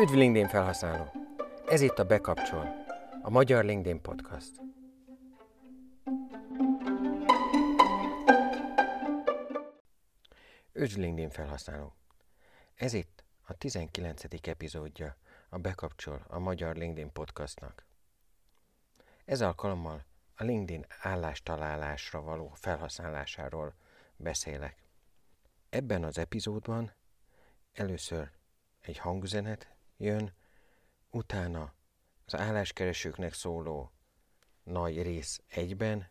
Üdv LinkedIn felhasználó! Ez itt a Bekapcsol, a Magyar LinkedIn Podcast. Üdv LinkedIn felhasználó! Ez itt a 19. epizódja a Bekapcsol, a Magyar LinkedIn Podcastnak. Ez alkalommal a LinkedIn állástalálásra való felhasználásáról beszélek. Ebben az epizódban először egy hangüzenet jön, utána az álláskeresőknek szóló nagy rész egyben,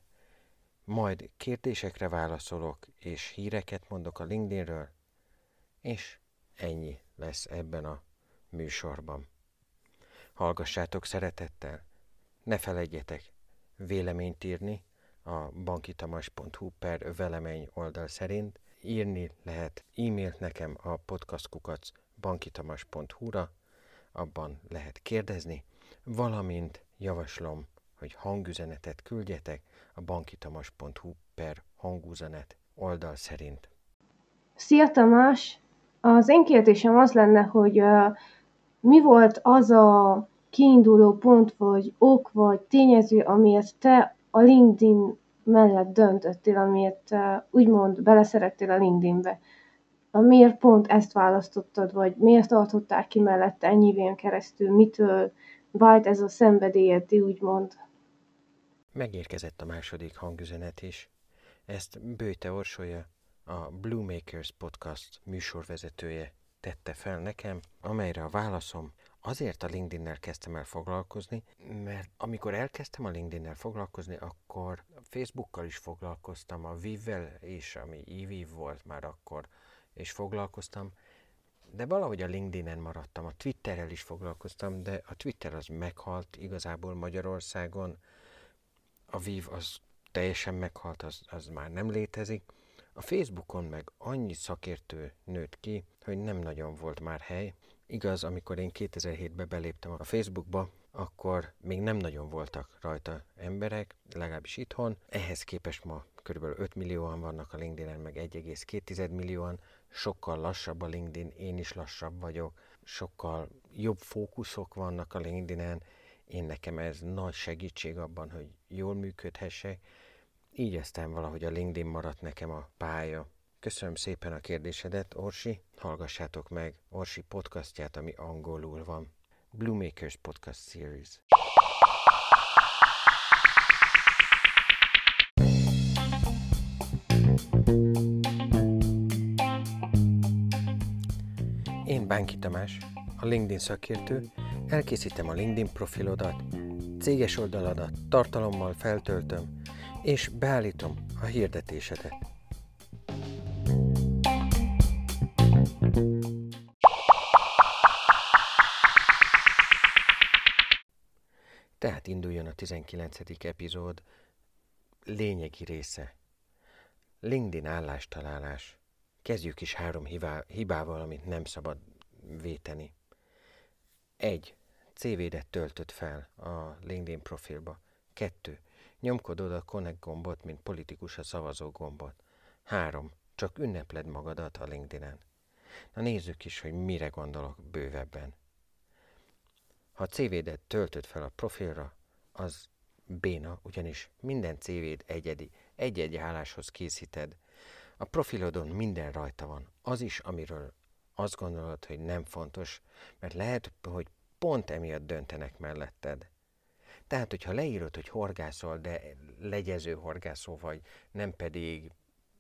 majd kérdésekre válaszolok, és híreket mondok a LinkedInről, és ennyi lesz ebben a műsorban. Hallgassátok szeretettel, ne felejtjetek véleményt írni a bankitamas.hu per velemény oldal szerint, írni lehet e-mailt nekem a podcastkukac bankitamas.hu-ra, abban lehet kérdezni, valamint javaslom, hogy hangüzenetet küldjetek a bankitamas.hu per hangüzenet oldal szerint. Szia Tamás! Az én kérdésem az lenne, hogy uh, mi volt az a kiinduló pont, vagy ok, vagy tényező, amiért te a LinkedIn mellett döntöttél, amiért uh, úgymond beleszerettél a LinkedInbe? Miért pont ezt választottad, vagy miért tartottál ki mellette ennyi keresztül, mitől vált ez a szenvedélyed, úgymond? Megérkezett a második hangüzenet is. Ezt Bőte Orsolya, a Blue Makers Podcast műsorvezetője tette fel nekem, amelyre a válaszom azért a LinkedIn-nel kezdtem el foglalkozni, mert amikor elkezdtem a LinkedIn-nel foglalkozni, akkor Facebookkal is foglalkoztam, a Viv-vel és ami eViv volt már akkor, és foglalkoztam, de valahogy a LinkedIn-en maradtam, a Twitterrel is foglalkoztam, de a Twitter az meghalt igazából Magyarországon, a Viv az teljesen meghalt, az, az már nem létezik. A Facebookon meg annyi szakértő nőtt ki, hogy nem nagyon volt már hely. Igaz, amikor én 2007-ben beléptem a Facebookba, akkor még nem nagyon voltak rajta emberek, legalábbis itthon. Ehhez képest ma kb. 5 millióan vannak a LinkedIn-en, meg 1,2 millióan, sokkal lassabb a LinkedIn, én is lassabb vagyok, sokkal jobb fókuszok vannak a LinkedIn-en, én nekem ez nagy segítség abban, hogy jól működhessek, így aztán valahogy a LinkedIn maradt nekem a pálya. Köszönöm szépen a kérdésedet, Orsi. Hallgassátok meg Orsi podcastját, ami angolul van. Blue Podcast Series. Én Bánki Tamás, a LinkedIn szakértő, elkészítem a LinkedIn profilodat, céges oldaladat tartalommal feltöltöm, és beállítom a hirdetésedet. Tehát induljon a 19. epizód lényegi része. LinkedIn állástalálás. Kezdjük is három hibá, hibával, amit nem szabad véteni. Egy. CV-det töltött fel a LinkedIn profilba. Kettő. Nyomkodod a Connect gombot, mint politikus a szavazó gombot. Három. Csak ünnepled magadat a LinkedIn-en. Na nézzük is, hogy mire gondolok bővebben. Ha a CV-det töltöd fel a profilra, az béna, ugyanis minden CV-d egyedi, egy-egy álláshoz készíted. A profilodon minden rajta van, az is, amiről azt gondolod, hogy nem fontos, mert lehet, hogy pont emiatt döntenek melletted. Tehát, hogyha leírod, hogy horgászol, de legyező horgászó vagy, nem pedig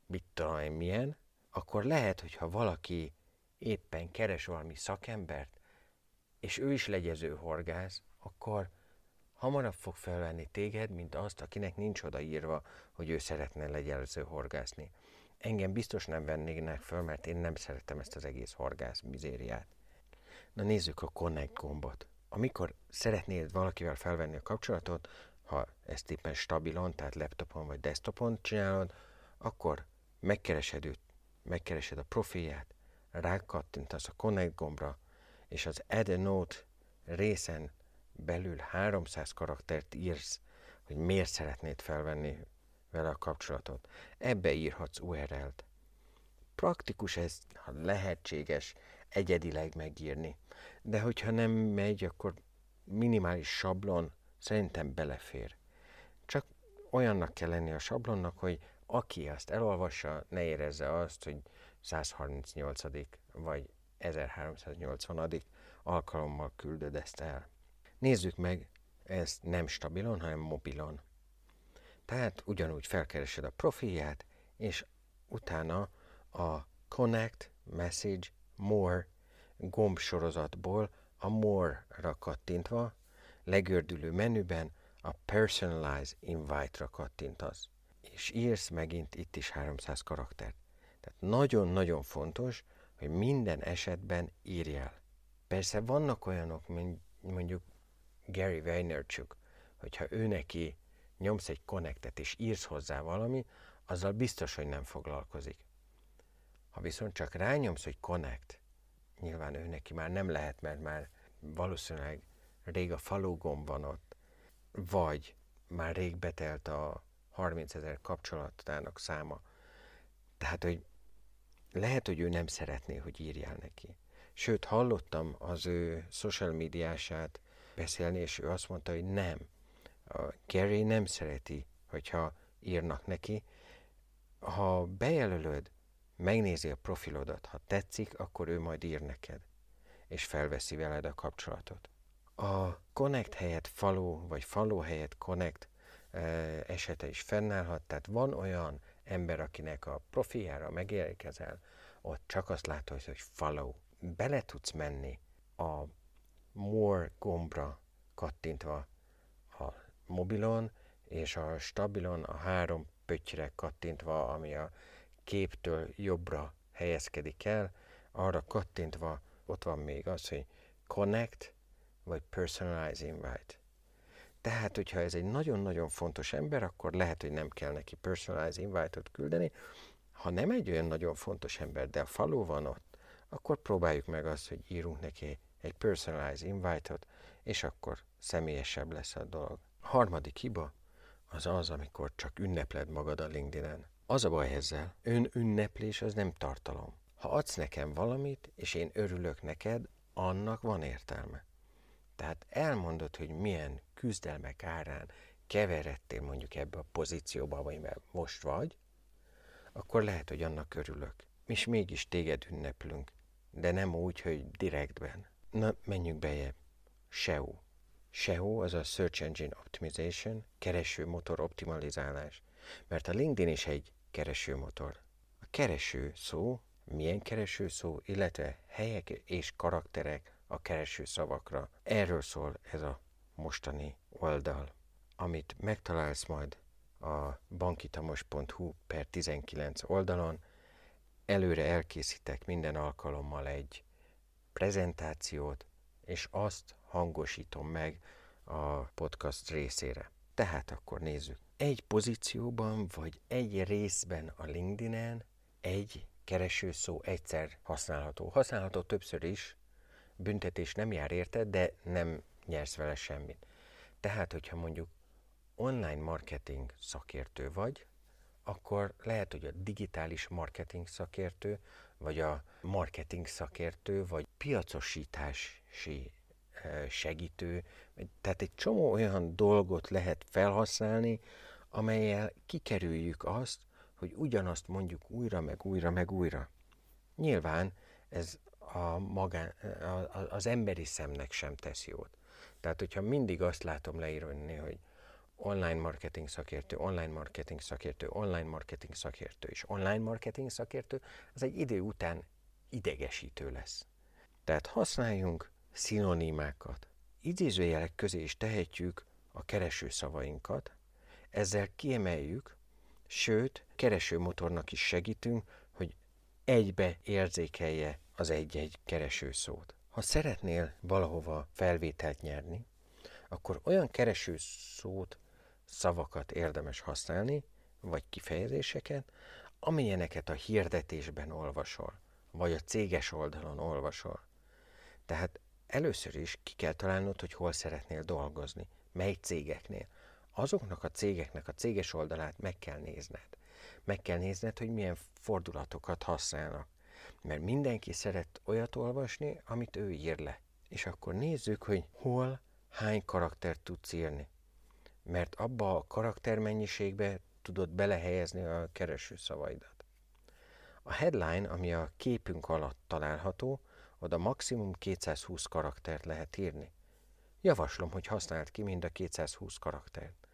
mit tudom milyen, akkor lehet, hogyha valaki éppen keres valami szakembert, és ő is legyező horgász, akkor hamarabb fog felvenni téged, mint azt, akinek nincs odaírva, hogy ő szeretne legyező horgászni. Engem biztos nem vennének föl, mert én nem szeretem ezt az egész horgász mizériát. Na nézzük a Connect gombot. Amikor szeretnéd valakivel felvenni a kapcsolatot, ha ezt éppen stabilon, tehát laptopon vagy desktopon csinálod, akkor megkeresed őt, megkeresed a profilját, rákattintasz a Connect gombra, és az Note részen belül 300 karaktert írsz, hogy miért szeretnéd felvenni vele a kapcsolatot. Ebbe írhatsz URL-t. Praktikus ez, ha lehetséges, egyedileg megírni. De hogyha nem megy, akkor minimális sablon szerintem belefér. Csak olyannak kell lenni a sablonnak, hogy aki azt elolvassa, ne érezze azt, hogy 138. vagy 1380. alkalommal küldöd ezt el. Nézzük meg ezt nem stabilon, hanem mobilon. Tehát ugyanúgy felkeresed a profilját, és utána a Connect, Message, More gombsorozatból a More-ra kattintva, legördülő menüben a Personalize Invite-ra kattintasz. És írsz megint itt is 300 karaktert. Tehát nagyon-nagyon fontos, hogy minden esetben írjál. Persze vannak olyanok, mint mondjuk Gary Vaynerchuk, hogyha ő neki nyomsz egy connectet és írsz hozzá valami, azzal biztos, hogy nem foglalkozik. Ha viszont csak rányomsz, hogy connect, nyilván ő neki már nem lehet, mert már valószínűleg rég a follow gomb van ott, vagy már rég betelt a 30 ezer kapcsolatának száma. Tehát, hogy lehet, hogy ő nem szeretné, hogy írjál neki. Sőt, hallottam az ő social médiását beszélni, és ő azt mondta, hogy nem. A Gary nem szereti, hogyha írnak neki. Ha bejelölöd, megnézi a profilodat, ha tetszik, akkor ő majd ír neked, és felveszi veled a kapcsolatot. A connect helyett follow, vagy follow helyett connect esete is fennállhat, tehát van olyan ember, akinek a profiára megérkezel, ott csak azt látod, hogy follow. Bele tudsz menni a more gombra kattintva a mobilon, és a stabilon a három pöttyre kattintva, ami a képtől jobbra helyezkedik el, arra kattintva ott van még az, hogy connect, vagy personalize invite. Tehát, hogyha ez egy nagyon-nagyon fontos ember, akkor lehet, hogy nem kell neki personalize invite-ot küldeni. Ha nem egy olyan nagyon fontos ember, de a falu van ott, akkor próbáljuk meg azt, hogy írunk neki egy personalize invite-ot, és akkor személyesebb lesz a dolog. A harmadik hiba az az, amikor csak ünnepled magad a LinkedIn-en. Az a baj ezzel, ön ünneplés az nem tartalom. Ha adsz nekem valamit, és én örülök neked, annak van értelme. Tehát elmondod, hogy milyen küzdelmek árán keveredtél mondjuk ebbe a pozícióba, amiben most vagy, akkor lehet, hogy annak örülök. És mégis téged ünneplünk, de nem úgy, hogy direktben. Na, menjünk bejebb. SEO. SEO az a Search Engine Optimization, keresőmotor optimalizálás. Mert a LinkedIn is egy keresőmotor. A kereső szó, milyen kereső szó, illetve helyek és karakterek a kereső szavakra. Erről szól ez a mostani oldal, amit megtalálsz majd a bankitamos.hu per 19 oldalon. Előre elkészítek minden alkalommal egy prezentációt, és azt hangosítom meg a podcast részére. Tehát akkor nézzük. Egy pozícióban vagy egy részben a LinkedIn-en egy keresőszó egyszer használható. Használható többször is, büntetés nem jár érte, de nem nyersz vele semmit. Tehát, hogyha mondjuk online marketing szakértő vagy, akkor lehet, hogy a digitális marketing szakértő, vagy a marketing szakértő, vagy piacosítási eh, segítő, tehát egy csomó olyan dolgot lehet felhasználni, amelyel kikerüljük azt, hogy ugyanazt mondjuk újra, meg újra, meg újra. Nyilván ez a magán, a, az emberi szemnek sem tesz jót. Tehát, hogyha mindig azt látom leírni, hogy online marketing szakértő, online marketing szakértő, online marketing szakértő és online marketing szakértő, az egy idő után idegesítő lesz. Tehát használjunk szinonimákat. Idézőjelek közé is tehetjük a kereső szavainkat, ezzel kiemeljük, sőt, keresőmotornak is segítünk, hogy egybe érzékelje az egy-egy keresőszót. Ha szeretnél valahova felvételt nyerni, akkor olyan keresőszót, szavakat érdemes használni, vagy kifejezéseket, amilyeneket a hirdetésben olvasol, vagy a céges oldalon olvasol. Tehát először is ki kell találnod, hogy hol szeretnél dolgozni, mely cégeknél. Azoknak a cégeknek a céges oldalát meg kell nézned. Meg kell nézned, hogy milyen fordulatokat használnak. Mert mindenki szeret olyat olvasni, amit ő ír le. És akkor nézzük, hogy hol hány karaktert tudsz írni. Mert abba a karaktermennyiségbe tudod belehelyezni a kereső szavaidat. A headline, ami a képünk alatt található, oda maximum 220 karaktert lehet írni. Javaslom, hogy használd ki mind a 220 karaktert.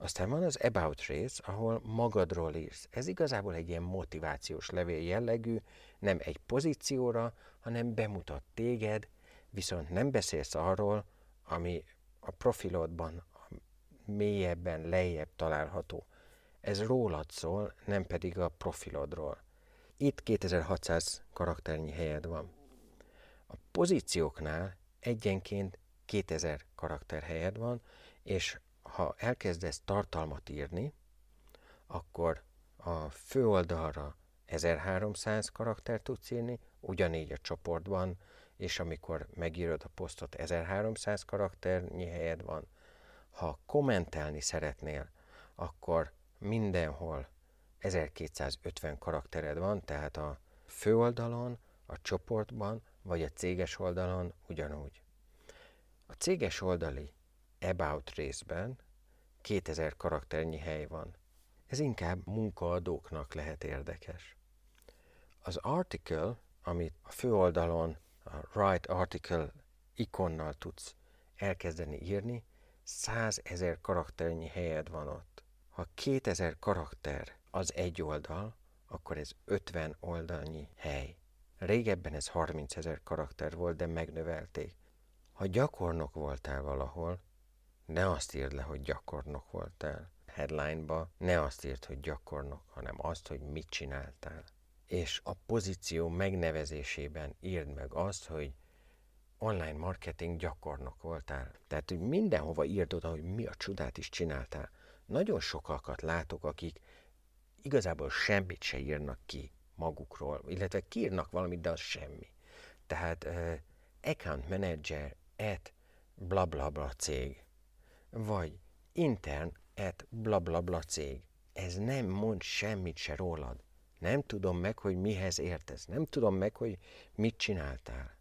Aztán van az About rész, ahol magadról írsz. Ez igazából egy ilyen motivációs levél jellegű, nem egy pozícióra, hanem bemutat téged, viszont nem beszélsz arról, ami a profilodban a mélyebben, lejjebb található. Ez rólad szól, nem pedig a profilodról. Itt 2600 karakternyi helyed van. A pozícióknál egyenként 2000 karakter helyed van, és ha elkezdesz tartalmat írni, akkor a főoldalra 1300 karakter tudsz írni, ugyanígy a csoportban, és amikor megírod a posztot, 1300 karakternyi helyed van. Ha kommentelni szeretnél, akkor mindenhol 1250 karaktered van, tehát a főoldalon, a csoportban, vagy a céges oldalon ugyanúgy. A céges oldali About részben 2000 karakternyi hely van. Ez inkább munkaadóknak lehet érdekes. Az article, amit a főoldalon a Write Article ikonnal tudsz elkezdeni írni, 100 ezer karakternyi helyed van ott. Ha 2000 karakter az egy oldal, akkor ez 50 oldalnyi hely. Régebben ez 30 ezer karakter volt, de megnövelték. Ha gyakornok voltál valahol, ne azt írd le, hogy gyakornok voltál. Headline-ba ne azt írd, hogy gyakornok, hanem azt, hogy mit csináltál. És a pozíció megnevezésében írd meg azt, hogy online marketing gyakornok voltál. Tehát, hogy mindenhova írd oda, hogy mi a csodát is csináltál. Nagyon sokakat látok, akik igazából semmit se írnak ki magukról, illetve kiírnak valamit, de az semmi. Tehát uh, account manager at bla bla bla cég vagy intern et blablabla cég. Ez nem mond semmit se rólad. Nem tudom meg, hogy mihez értesz. Nem tudom meg, hogy mit csináltál.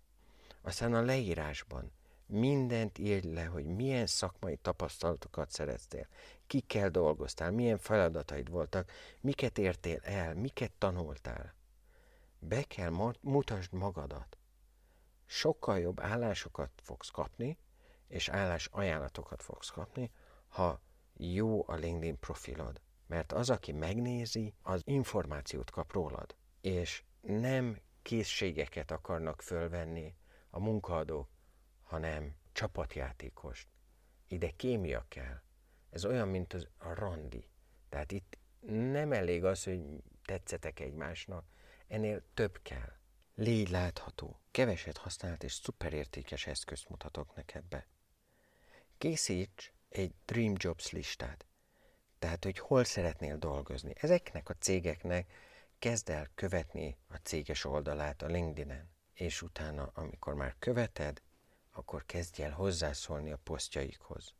Aztán a leírásban mindent írj le, hogy milyen szakmai tapasztalatokat szereztél, kikkel dolgoztál, milyen feladataid voltak, miket értél el, miket tanultál. Be kell mutasd magadat. Sokkal jobb állásokat fogsz kapni, és állás ajánlatokat fogsz kapni, ha jó a LinkedIn profilod. Mert az, aki megnézi, az információt kap rólad. És nem készségeket akarnak fölvenni a munkaadók, hanem csapatjátékost. Ide kémia kell. Ez olyan, mint az, a randi. Tehát itt nem elég az, hogy tetszetek egymásnak, ennél több kell. Légy látható, keveset használt és szuperértékes eszközt mutatok neked be. Készíts egy Dream Jobs listát. Tehát, hogy hol szeretnél dolgozni. Ezeknek a cégeknek kezd el követni a céges oldalát a LinkedIn-en, és utána, amikor már követed, akkor kezdj el hozzászólni a posztjaikhoz.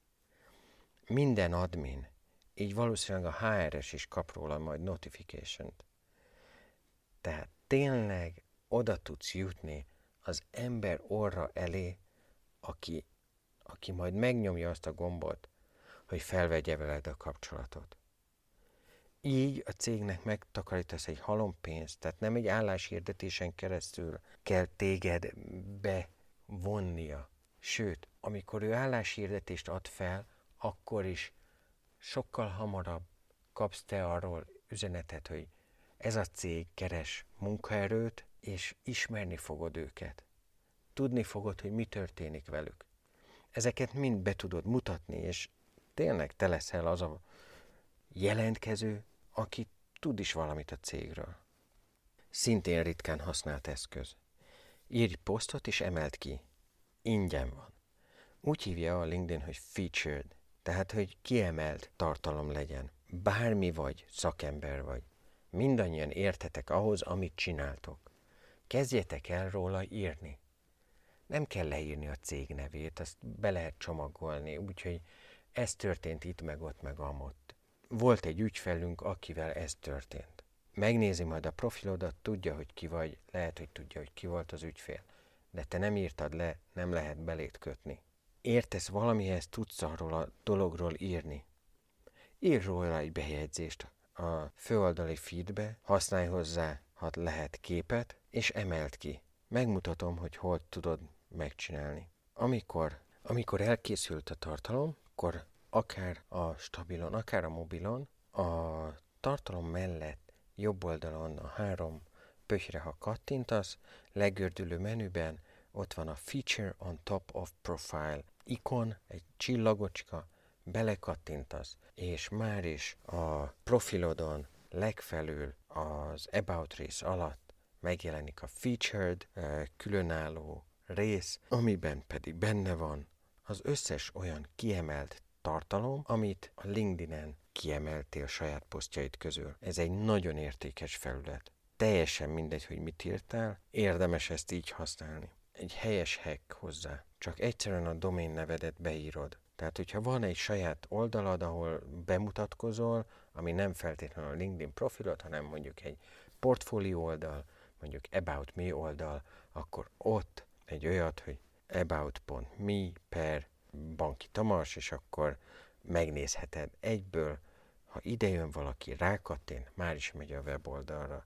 Minden admin, így valószínűleg a HRS is kap róla majd notification-t. Tehát tényleg oda tudsz jutni az ember orra elé, aki aki majd megnyomja azt a gombot, hogy felvegye veled a kapcsolatot. Így a cégnek megtakarítasz egy halom pénzt, tehát nem egy álláshirdetésen keresztül kell téged bevonnia. Sőt, amikor ő álláshirdetést ad fel, akkor is sokkal hamarabb kapsz te arról üzenetet, hogy ez a cég keres munkaerőt, és ismerni fogod őket. Tudni fogod, hogy mi történik velük ezeket mind be tudod mutatni, és tényleg te leszel az a jelentkező, aki tud is valamit a cégről. Szintén ritkán használt eszköz. Írj posztot és emelt ki. Ingyen van. Úgy hívja a LinkedIn, hogy featured, tehát hogy kiemelt tartalom legyen. Bármi vagy, szakember vagy. Mindannyian értetek ahhoz, amit csináltok. Kezdjetek el róla írni nem kell leírni a cég nevét, azt be lehet csomagolni, úgyhogy ez történt itt, meg ott, meg amott. Volt egy ügyfelünk, akivel ez történt. megnézi majd a profilodat, tudja, hogy ki vagy, lehet, hogy tudja, hogy ki volt az ügyfél, de te nem írtad le, nem lehet belét kötni. Értesz valamihez, tudsz arról a dologról írni. Írj róla egy bejegyzést a főoldali feedbe, használj hozzá, ha lehet képet, és emelt ki. Megmutatom, hogy hol tudod megcsinálni. Amikor, amikor elkészült a tartalom, akkor akár a stabilon, akár a mobilon, a tartalom mellett jobb oldalon a három pöhyre, ha kattintasz, legördülő menüben ott van a Feature on Top of Profile ikon, egy csillagocska, belekattintasz, és már is a profilodon legfelül az About rész alatt megjelenik a Featured különálló rész, amiben pedig benne van az összes olyan kiemelt tartalom, amit a LinkedIn-en kiemeltél saját posztjaid közül. Ez egy nagyon értékes felület. Teljesen mindegy, hogy mit írtál, érdemes ezt így használni. Egy helyes hack hozzá. Csak egyszerűen a domén nevedet beírod. Tehát, hogyha van egy saját oldalad, ahol bemutatkozol, ami nem feltétlenül a LinkedIn profilod, hanem mondjuk egy portfólió oldal, mondjuk About Me oldal, akkor ott egy olyat, hogy about.me per Banki Tamas, és akkor megnézheted egyből, ha ide jön valaki, rákattint, már is megy a weboldalra.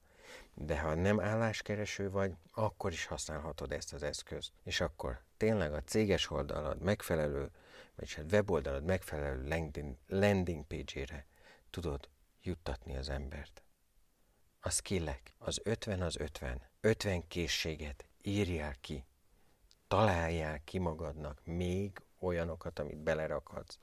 De ha nem álláskereső vagy, akkor is használhatod ezt az eszközt. És akkor tényleg a céges oldalad megfelelő, vagy hát weboldalad megfelelő landing, landing page-ére tudod juttatni az embert. A skillek, az 50 az 50, 50 készséget írjál ki, találjál ki magadnak még olyanokat, amit belerakhatsz.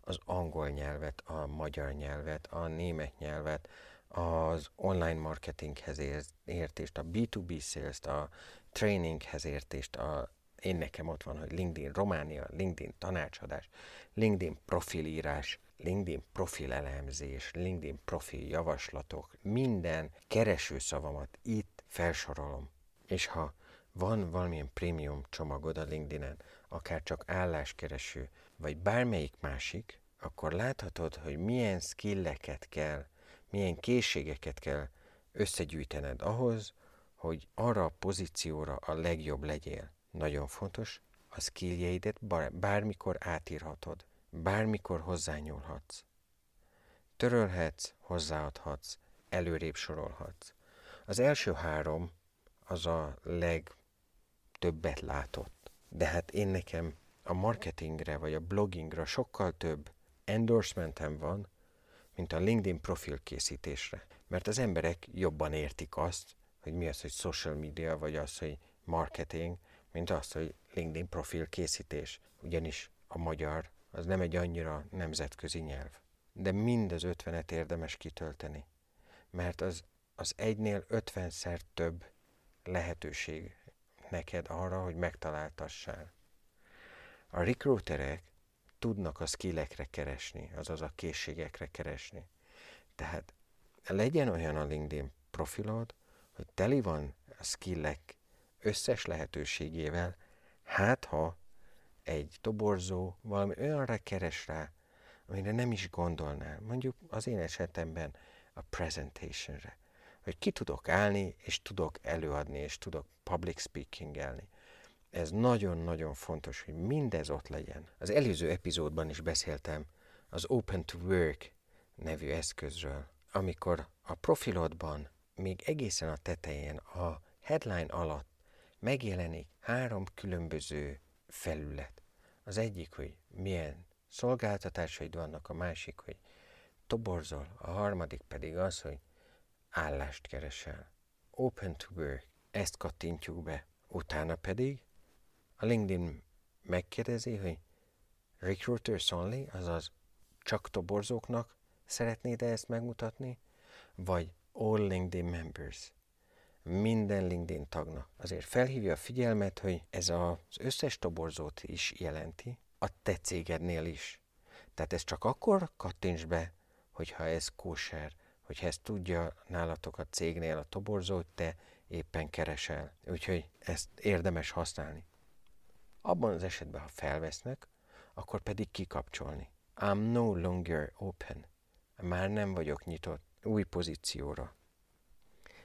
Az angol nyelvet, a magyar nyelvet, a német nyelvet, az online marketinghez értést, a B2B sales a traininghez értést, a, én nekem ott van, hogy LinkedIn Románia, LinkedIn tanácsadás, LinkedIn profilírás, LinkedIn profil elemzés, LinkedIn profil javaslatok, minden keresőszavamat itt felsorolom. És ha van valamilyen prémium csomagod a LinkedIn-en, akár csak álláskereső, vagy bármelyik másik, akkor láthatod, hogy milyen skilleket kell, milyen készségeket kell összegyűjtened ahhoz, hogy arra a pozícióra a legjobb legyél. Nagyon fontos, a skilljeidet bármikor átírhatod, bármikor hozzányúlhatsz. Törölhetsz, hozzáadhatsz, előrébb sorolhatsz. Az első három az a legtöbbet látott. De hát én nekem a marketingre vagy a bloggingra sokkal több endorsementem van, mint a LinkedIn profil készítésre. Mert az emberek jobban értik azt, hogy mi az, hogy social media, vagy az, hogy marketing, mint az, hogy LinkedIn profil készítés. Ugyanis a magyar az nem egy annyira nemzetközi nyelv. De mind az ötvenet érdemes kitölteni. Mert az, az egynél ötvenszer több lehetőség neked arra, hogy megtaláltassál. A recruiterek tudnak a skillekre keresni, azaz a készségekre keresni. Tehát legyen olyan a LinkedIn profilod, hogy teli van a skillek összes lehetőségével, hát ha egy toborzó valami olyanra keres rá, amire nem is gondolnál. Mondjuk az én esetemben a presentationre. Hogy ki tudok állni, és tudok előadni, és tudok public speaking-elni. Ez nagyon-nagyon fontos, hogy mindez ott legyen. Az előző epizódban is beszéltem az Open to Work nevű eszközről, amikor a profilodban még egészen a tetején, a headline alatt megjelenik három különböző felület. Az egyik, hogy milyen szolgáltatásaid vannak, a másik, hogy toborzol, a harmadik pedig az, hogy állást keresel. Open to work, ezt kattintjuk be. Utána pedig a LinkedIn megkérdezi, hogy recruiters only, azaz csak toborzóknak szeretnéd ezt megmutatni, vagy all LinkedIn members, minden LinkedIn tagnak. Azért felhívja a figyelmet, hogy ez az összes toborzót is jelenti, a te cégednél is. Tehát ez csak akkor kattints be, hogyha ez kóser, hogyha ezt tudja nálatok a cégnél a toborzót, te éppen keresel. Úgyhogy ezt érdemes használni. Abban az esetben, ha felvesznek, akkor pedig kikapcsolni. I'm no longer open. Már nem vagyok nyitott új pozícióra.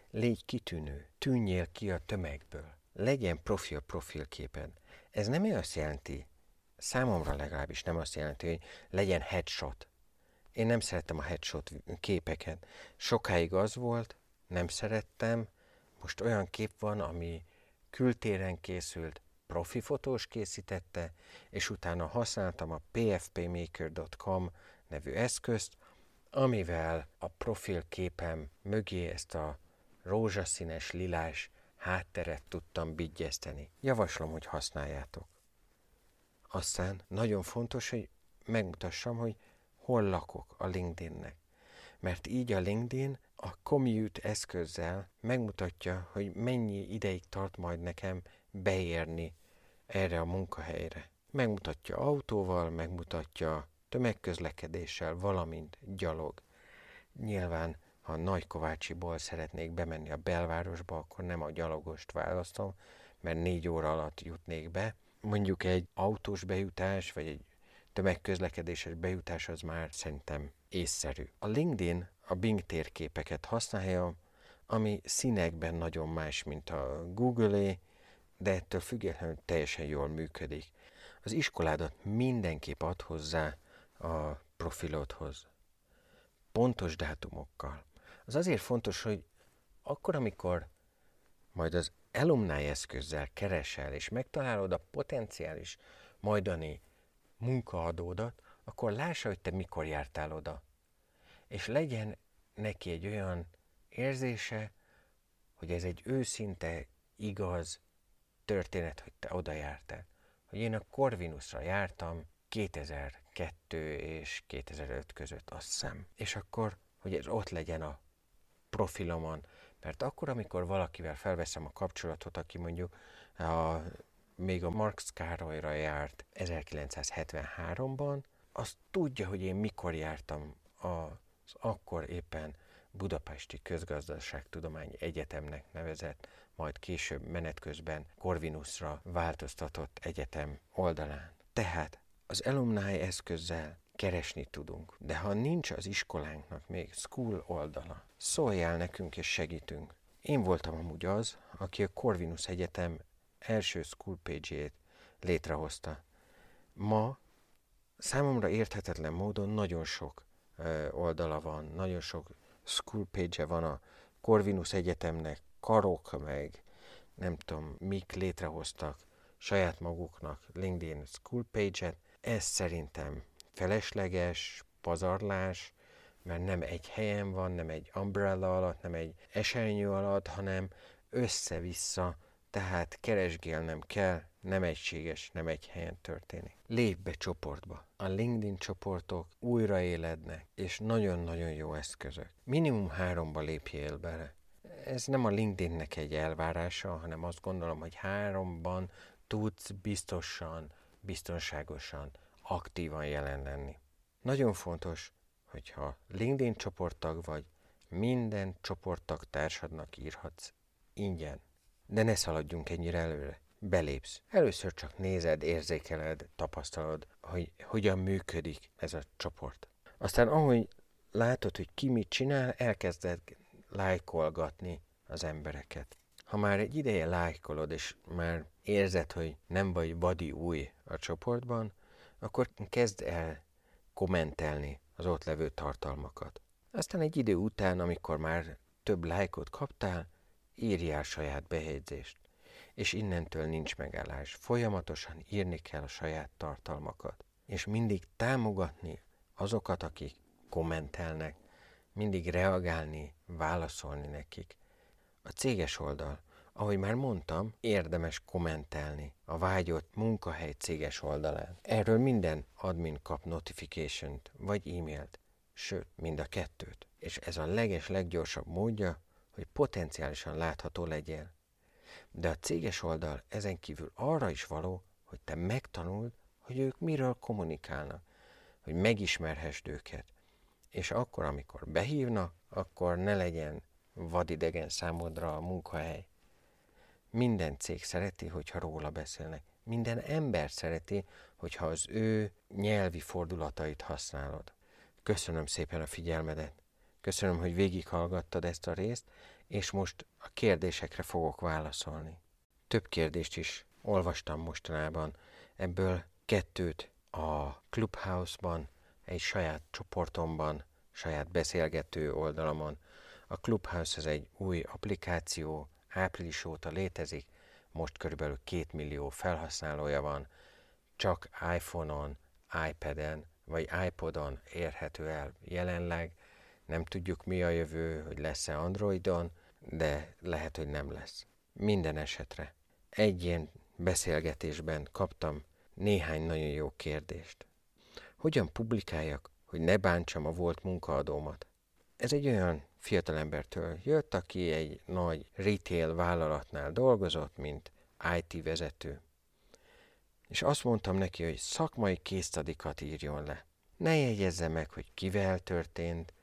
Légy kitűnő, tűnjél ki a tömegből. Legyen profil profilképed. Ez nem azt jelenti, számomra legalábbis nem azt jelenti, hogy legyen headshot. Én nem szerettem a headshot képeket. Sokáig az volt, nem szerettem. Most olyan kép van, ami kültéren készült, profi fotós készítette, és utána használtam a pfpmaker.com nevű eszközt, amivel a profilképem mögé ezt a rózsaszínes, lilás hátteret tudtam bigyezteni. Javaslom, hogy használjátok. Aztán nagyon fontos, hogy megmutassam, hogy hol lakok a LinkedInnek. Mert így a LinkedIn a commute eszközzel megmutatja, hogy mennyi ideig tart majd nekem beérni erre a munkahelyre. Megmutatja autóval, megmutatja tömegközlekedéssel, valamint gyalog. Nyilván, ha Nagykovácsiból szeretnék bemenni a belvárosba, akkor nem a gyalogost választom, mert négy óra alatt jutnék be. Mondjuk egy autós bejutás, vagy egy tömegközlekedéses bejutás az már szerintem észszerű. A LinkedIn a Bing térképeket használja, ami színekben nagyon más, mint a Google-é, de ettől függetlenül teljesen jól működik. Az iskoládat mindenképp ad hozzá a profilodhoz. Pontos dátumokkal. Az azért fontos, hogy akkor, amikor majd az alumni eszközzel keresel, és megtalálod a potenciális majdani munkaadódat, akkor lássa, hogy te mikor jártál oda. És legyen neki egy olyan érzése, hogy ez egy őszinte, igaz történet, hogy te oda jártál. Hogy én a Corvinusra jártam 2002 és 2005 között, azt hiszem. És akkor, hogy ez ott legyen a profilomon, mert akkor, amikor valakivel felveszem a kapcsolatot, aki mondjuk a még a Marx Károlyra járt 1973-ban, azt tudja, hogy én mikor jártam az akkor éppen Budapesti Közgazdaságtudományi Egyetemnek nevezett, majd később menet közben Corvinusra változtatott egyetem oldalán. Tehát az alumni eszközzel keresni tudunk, de ha nincs az iskolánknak még school oldala, szóljál nekünk és segítünk. Én voltam amúgy az, aki a Corvinus Egyetem első school page-ét létrehozta. Ma számomra érthetetlen módon nagyon sok oldala van, nagyon sok school page-e van a Corvinus Egyetemnek, karok, meg nem tudom, mik létrehoztak saját maguknak LinkedIn school page-et. Ez szerintem felesleges, pazarlás, mert nem egy helyen van, nem egy umbrella alatt, nem egy esernyő alatt, hanem össze-vissza tehát keresgélnem kell, nem egységes, nem egy helyen történik. Lépj be csoportba. A LinkedIn csoportok újraélednek, és nagyon-nagyon jó eszközök. Minimum háromba lépjél bele. Ez nem a LinkedInnek egy elvárása, hanem azt gondolom, hogy háromban tudsz biztosan, biztonságosan, aktívan jelen lenni. Nagyon fontos, hogyha LinkedIn csoporttag vagy, minden csoporttag társadnak írhatsz ingyen. De ne szaladjunk ennyire előre. Belépsz. Először csak nézed, érzékeled, tapasztalod, hogy hogyan működik ez a csoport. Aztán ahogy látod, hogy ki mit csinál, elkezded lájkolgatni az embereket. Ha már egy ideje lájkolod, és már érzed, hogy nem vagy vadi új a csoportban, akkor kezd el kommentelni az ott levő tartalmakat. Aztán egy idő után, amikor már több lájkot kaptál, írjál saját bejegyzést, és innentől nincs megállás. Folyamatosan írni kell a saját tartalmakat, és mindig támogatni azokat, akik kommentelnek, mindig reagálni, válaszolni nekik. A céges oldal, ahogy már mondtam, érdemes kommentelni a vágyott munkahely céges oldalán. Erről minden admin kap notification vagy e-mailt, sőt, mind a kettőt. És ez a leges, leggyorsabb módja, hogy potenciálisan látható legyél. De a céges oldal ezen kívül arra is való, hogy te megtanuld, hogy ők miről kommunikálnak, hogy megismerhessd őket. És akkor, amikor behívnak, akkor ne legyen vadidegen számodra a munkahely. Minden cég szereti, hogyha róla beszélnek. Minden ember szereti, hogyha az ő nyelvi fordulatait használod. Köszönöm szépen a figyelmedet! Köszönöm, hogy végighallgattad ezt a részt, és most a kérdésekre fogok válaszolni. Több kérdést is olvastam mostanában, ebből kettőt a Clubhouse-ban, egy saját csoportomban, saját beszélgető oldalamon. A Clubhouse az egy új applikáció, április óta létezik, most körülbelül két millió felhasználója van, csak iPhone-on, iPad-en vagy iPod-on érhető el jelenleg. Nem tudjuk mi a jövő, hogy lesz-e Androidon, de lehet, hogy nem lesz. Minden esetre egy ilyen beszélgetésben kaptam néhány nagyon jó kérdést. Hogyan publikáljak, hogy ne bántsam a volt munkaadómat? Ez egy olyan fiatalembertől jött, aki egy nagy retail vállalatnál dolgozott, mint IT vezető. És azt mondtam neki, hogy szakmai késztadikat írjon le. Ne jegyezze meg, hogy kivel történt,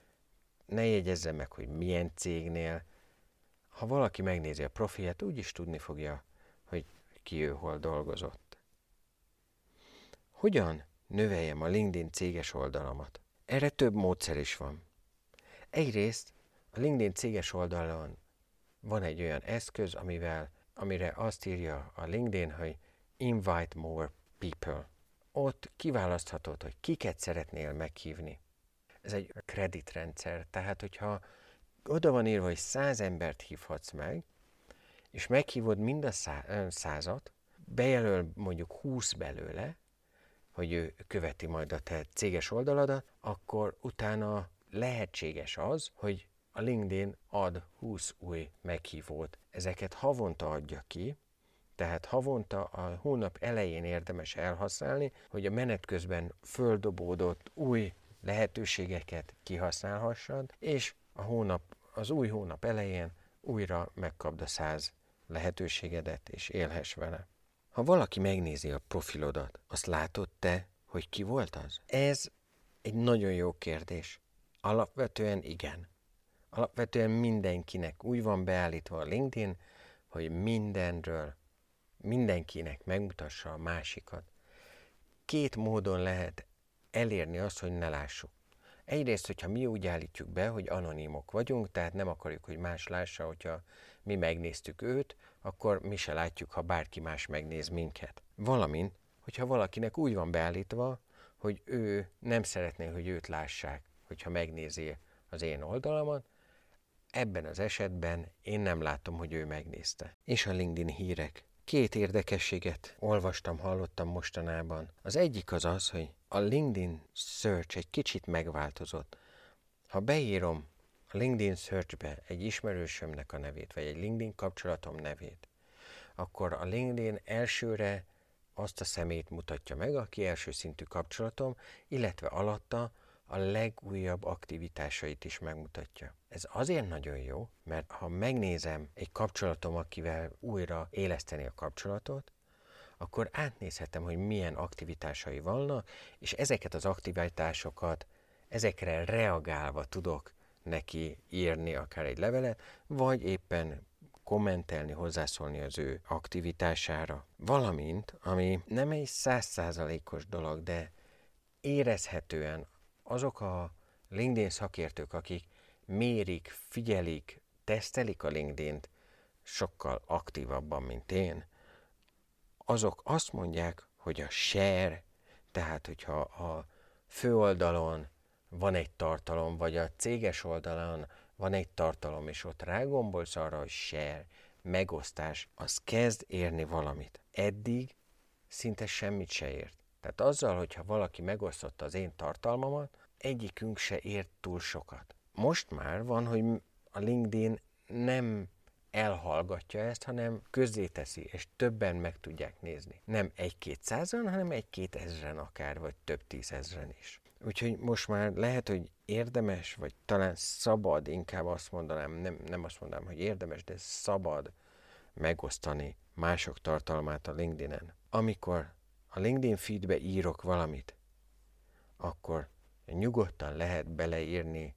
ne jegyezze meg, hogy milyen cégnél. Ha valaki megnézi a profilját, úgy is tudni fogja, hogy ki ő hol dolgozott. Hogyan növeljem a LinkedIn céges oldalamat? Erre több módszer is van. Egyrészt a LinkedIn céges oldalon van egy olyan eszköz, amivel, amire azt írja a LinkedIn, hogy invite more people. Ott kiválaszthatod, hogy kiket szeretnél meghívni. Ez egy kreditrendszer, tehát hogyha oda van írva, hogy száz embert hívhatsz meg, és meghívod mind a százat, bejelöl mondjuk 20 belőle, hogy ő követi majd a te céges oldaladat, akkor utána lehetséges az, hogy a LinkedIn ad 20 új meghívót. Ezeket havonta adja ki, tehát havonta a hónap elején érdemes elhasználni, hogy a menet közben földobódott új lehetőségeket kihasználhassad, és a hónap, az új hónap elején újra megkapd a száz lehetőségedet, és élhess vele. Ha valaki megnézi a profilodat, azt látod te, hogy ki volt az? Ez egy nagyon jó kérdés. Alapvetően igen. Alapvetően mindenkinek úgy van beállítva a LinkedIn, hogy mindenről mindenkinek megmutassa a másikat. Két módon lehet elérni azt, hogy ne lássuk. Egyrészt, hogyha mi úgy állítjuk be, hogy anonimok vagyunk, tehát nem akarjuk, hogy más lássa, hogyha mi megnéztük őt, akkor mi se látjuk, ha bárki más megnéz minket. Valamint, hogyha valakinek úgy van beállítva, hogy ő nem szeretné, hogy őt lássák, hogyha megnézi az én oldalamat, ebben az esetben én nem látom, hogy ő megnézte. És a LinkedIn hírek. Két érdekességet olvastam, hallottam mostanában. Az egyik az az, hogy a LinkedIn search egy kicsit megváltozott. Ha beírom a LinkedIn searchbe egy ismerősömnek a nevét, vagy egy LinkedIn kapcsolatom nevét, akkor a LinkedIn elsőre azt a szemét mutatja meg, aki első szintű kapcsolatom, illetve alatta a legújabb aktivitásait is megmutatja. Ez azért nagyon jó, mert ha megnézem egy kapcsolatom, akivel újra éleszteni a kapcsolatot, akkor átnézhetem, hogy milyen aktivitásai vannak, és ezeket az aktivitásokat, ezekre reagálva tudok neki írni akár egy levelet, vagy éppen kommentelni, hozzászólni az ő aktivitására. Valamint, ami nem egy százszázalékos dolog, de érezhetően azok a LinkedIn szakértők, akik mérik, figyelik, tesztelik a LinkedIn-t sokkal aktívabban, mint én, azok azt mondják, hogy a share, tehát hogyha a főoldalon van egy tartalom, vagy a céges oldalon van egy tartalom, és ott rágombolsz arra, hogy share, megosztás, az kezd érni valamit. Eddig szinte semmit se ért. Tehát azzal, hogyha valaki megosztotta az én tartalmamat, egyikünk se ért túl sokat. Most már van, hogy a LinkedIn nem elhallgatja ezt, hanem közzéteszi, és többen meg tudják nézni. Nem egy-két százan, hanem egy-két ezren akár, vagy több tízezren is. Úgyhogy most már lehet, hogy érdemes, vagy talán szabad, inkább azt mondanám, nem, nem azt mondanám, hogy érdemes, de szabad megosztani mások tartalmát a LinkedIn-en. Amikor a LinkedIn feedbe írok valamit, akkor nyugodtan lehet beleírni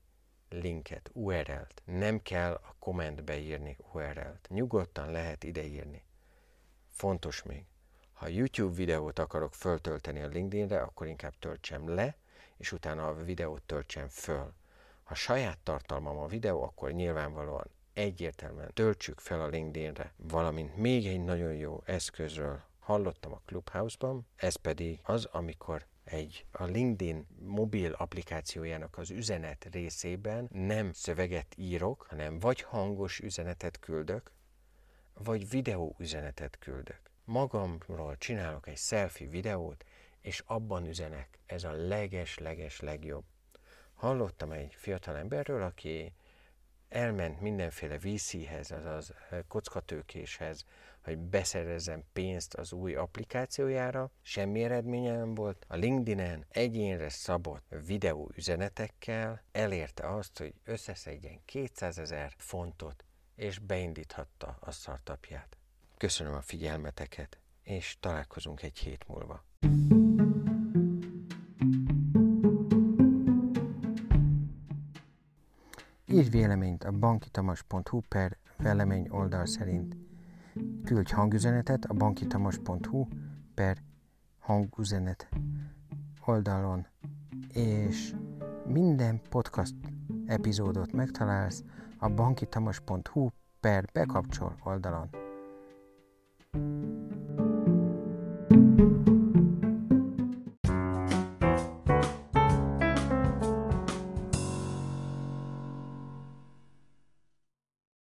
linket, URL-t. Nem kell a kommentbe írni URL-t. Nyugodtan lehet ideírni. Fontos még, ha YouTube videót akarok föltölteni a LinkedInre, akkor inkább töltsem le, és utána a videót töltsem föl. Ha saját tartalmam a videó, akkor nyilvánvalóan egyértelműen töltsük fel a LinkedInre, valamint még egy nagyon jó eszközről hallottam a Clubhouse-ban, ez pedig az, amikor egy a LinkedIn mobil applikációjának az üzenet részében nem szöveget írok, hanem vagy hangos üzenetet küldök, vagy videó üzenetet küldök. Magamról csinálok egy selfie videót, és abban üzenek. Ez a leges-leges legjobb. Hallottam egy fiatal emberről, aki elment mindenféle VC-hez, azaz kockatőkéshez, hogy beszerezzen pénzt az új applikációjára, semmi eredménye nem volt. A LinkedIn-en egyénre szabott videó üzenetekkel elérte azt, hogy összeszedjen 200 ezer fontot, és beindíthatta a startupját. Köszönöm a figyelmeteket, és találkozunk egy hét múlva. Írj véleményt a bankitamas.hu per vélemény oldal szerint. Küldj hangüzenetet a bankitamas.hu per hangüzenet oldalon, és minden podcast epizódot megtalálsz a bankitamas.hu per bekapcsol oldalon.